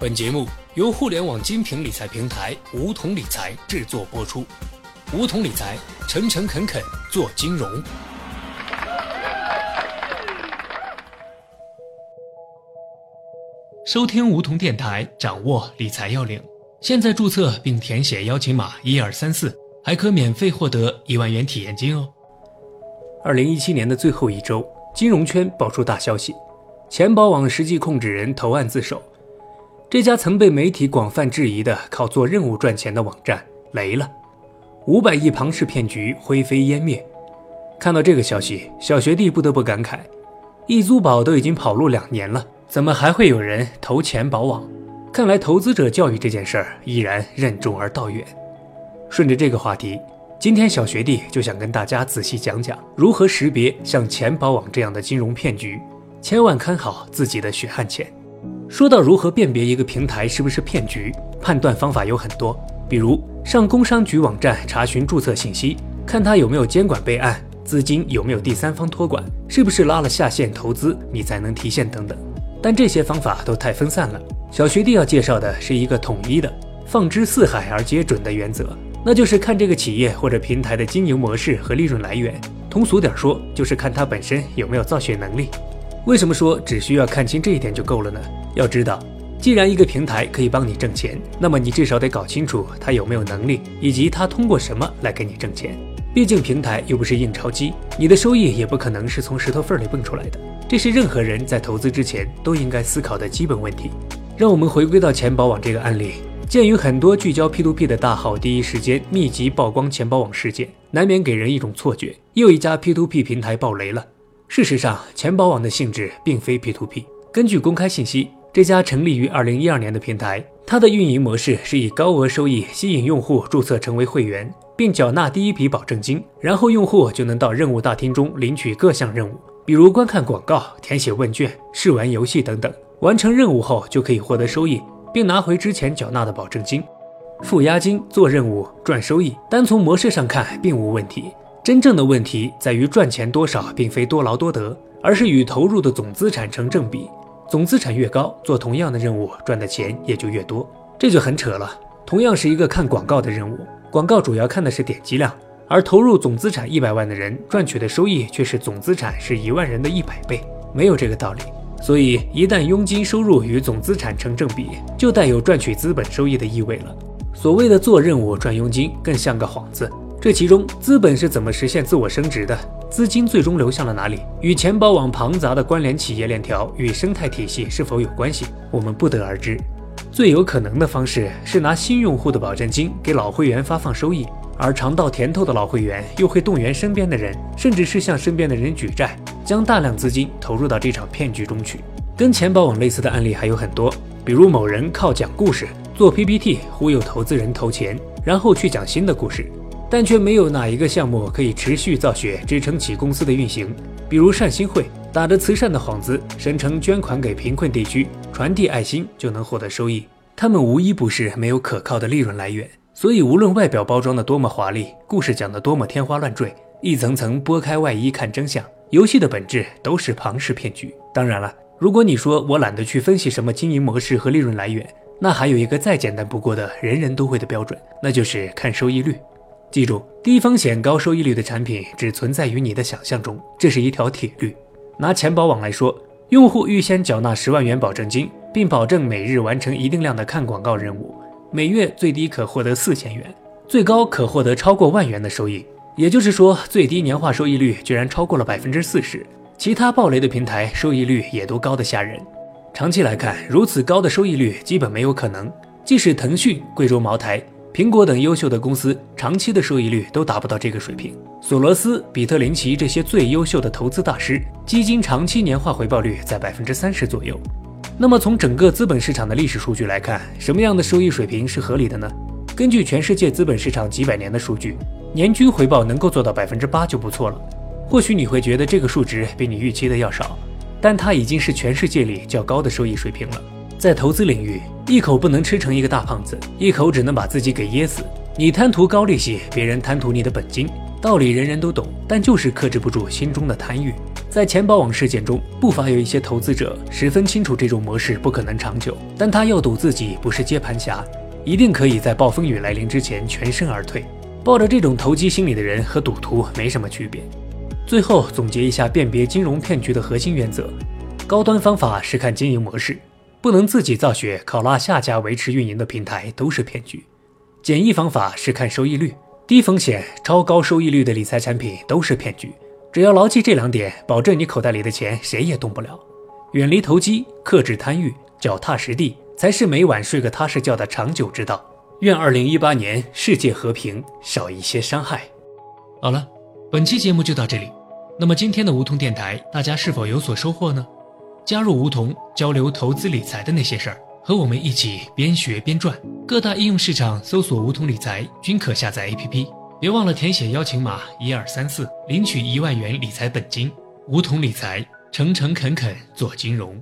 本节目由互联网精品理财平台梧桐理财制作播出。梧桐理财，诚诚恳恳做金融。收听梧桐电台，掌握理财要领。现在注册并填写邀请码一二三四，还可免费获得一万元体验金哦。二零一七年的最后一周，金融圈爆出大消息：钱宝网实际控制人投案自首。这家曾被媒体广泛质疑的靠做任务赚钱的网站雷了，五百亿庞氏骗局灰飞烟灭。看到这个消息，小学弟不得不感慨：易租宝都已经跑路两年了，怎么还会有人投钱宝网？看来投资者教育这件事儿依然任重而道远。顺着这个话题，今天小学弟就想跟大家仔细讲讲如何识别像钱宝网这样的金融骗局，千万看好自己的血汗钱。说到如何辨别一个平台是不是骗局，判断方法有很多，比如上工商局网站查询注册信息，看他有没有监管备案，资金有没有第三方托管，是不是拉了下线投资，你才能提现等等。但这些方法都太分散了。小学弟要介绍的是一个统一的、放之四海而皆准的原则，那就是看这个企业或者平台的经营模式和利润来源。通俗点说，就是看它本身有没有造血能力。为什么说只需要看清这一点就够了呢？要知道，既然一个平台可以帮你挣钱，那么你至少得搞清楚它有没有能力，以及它通过什么来给你挣钱。毕竟平台又不是印钞机，你的收益也不可能是从石头缝里蹦出来的。这是任何人在投资之前都应该思考的基本问题。让我们回归到钱宝网这个案例，鉴于很多聚焦 P2P 的大号第一时间密集曝光钱宝网事件，难免给人一种错觉，又一家 P2P 平台爆雷了。事实上，钱宝网的性质并非 P2P。根据公开信息，这家成立于2012年的平台，它的运营模式是以高额收益吸引用户注册成为会员，并缴纳第一笔保证金，然后用户就能到任务大厅中领取各项任务，比如观看广告、填写问卷、试玩游戏等等。完成任务后就可以获得收益，并拿回之前缴纳的保证金。付押金做任务赚收益，单从模式上看并无问题。真正的问题在于赚钱多少并非多劳多得，而是与投入的总资产成正比。总资产越高，做同样的任务赚的钱也就越多，这就很扯了。同样是一个看广告的任务，广告主要看的是点击量，而投入总资产一百万的人赚取的收益却是总资产是一万人的一百倍，没有这个道理。所以一旦佣金收入与总资产成正比，就带有赚取资本收益的意味了。所谓的做任务赚佣金，更像个幌子。这其中资本是怎么实现自我升值的？资金最终流向了哪里？与钱包网庞杂的关联企业链条与生态体系是否有关系？我们不得而知。最有可能的方式是拿新用户的保证金给老会员发放收益，而尝到甜头的老会员又会动员身边的人，甚至是向身边的人举债，将大量资金投入到这场骗局中去。跟钱包网类似的案例还有很多，比如某人靠讲故事、做 PPT 忽悠投资人投钱，然后去讲新的故事。但却没有哪一个项目可以持续造血支撑起公司的运行。比如善心会打着慈善的幌子，声称捐款给贫困地区，传递爱心就能获得收益。他们无一不是没有可靠的利润来源。所以，无论外表包装的多么华丽，故事讲的多么天花乱坠，一层层剥开外衣看真相，游戏的本质都是庞氏骗局。当然了，如果你说我懒得去分析什么经营模式和利润来源，那还有一个再简单不过的人人都会的标准，那就是看收益率。记住，低风险高收益率的产品只存在于你的想象中，这是一条铁律。拿钱宝网来说，用户预先缴纳十万元保证金，并保证每日完成一定量的看广告任务，每月最低可获得四千元，最高可获得超过万元的收益。也就是说，最低年化收益率居然超过了百分之四十。其他暴雷的平台收益率也都高得吓人。长期来看，如此高的收益率基本没有可能。即使腾讯、贵州茅台。苹果等优秀的公司长期的收益率都达不到这个水平。索罗斯、比特林奇这些最优秀的投资大师，基金长期年化回报率在百分之三十左右。那么从整个资本市场的历史数据来看，什么样的收益水平是合理的呢？根据全世界资本市场几百年的数据，年均回报能够做到百分之八就不错了。或许你会觉得这个数值比你预期的要少，但它已经是全世界里较高的收益水平了。在投资领域，一口不能吃成一个大胖子，一口只能把自己给噎死。你贪图高利息，别人贪图你的本金，道理人人都懂，但就是克制不住心中的贪欲。在钱包网事件中，不乏有一些投资者十分清楚这种模式不可能长久，但他要赌自己不是接盘侠，一定可以在暴风雨来临之前全身而退。抱着这种投机心理的人和赌徒没什么区别。最后总结一下辨别金融骗局的核心原则：高端方法是看经营模式，不能自己造血考拉下家维持运营的平台都是骗局；简易方法是看收益率，低风险超高收益率的理财产品都是骗局。只要牢记这两点，保证你口袋里的钱谁也动不了。远离投机，克制贪欲，脚踏实地，才是每晚睡个踏实觉的长久之道。愿二零一八年世界和平，少一些伤害。好了，本期节目就到这里。那么今天的梧桐电台，大家是否有所收获呢？加入梧桐，交流投资理财的那些事儿，和我们一起边学边赚。各大应用市场搜索“梧桐理财”均可下载 APP。别忘了填写邀请码一二三四，领取一万元理财本金。梧桐理财，诚诚恳恳做金融。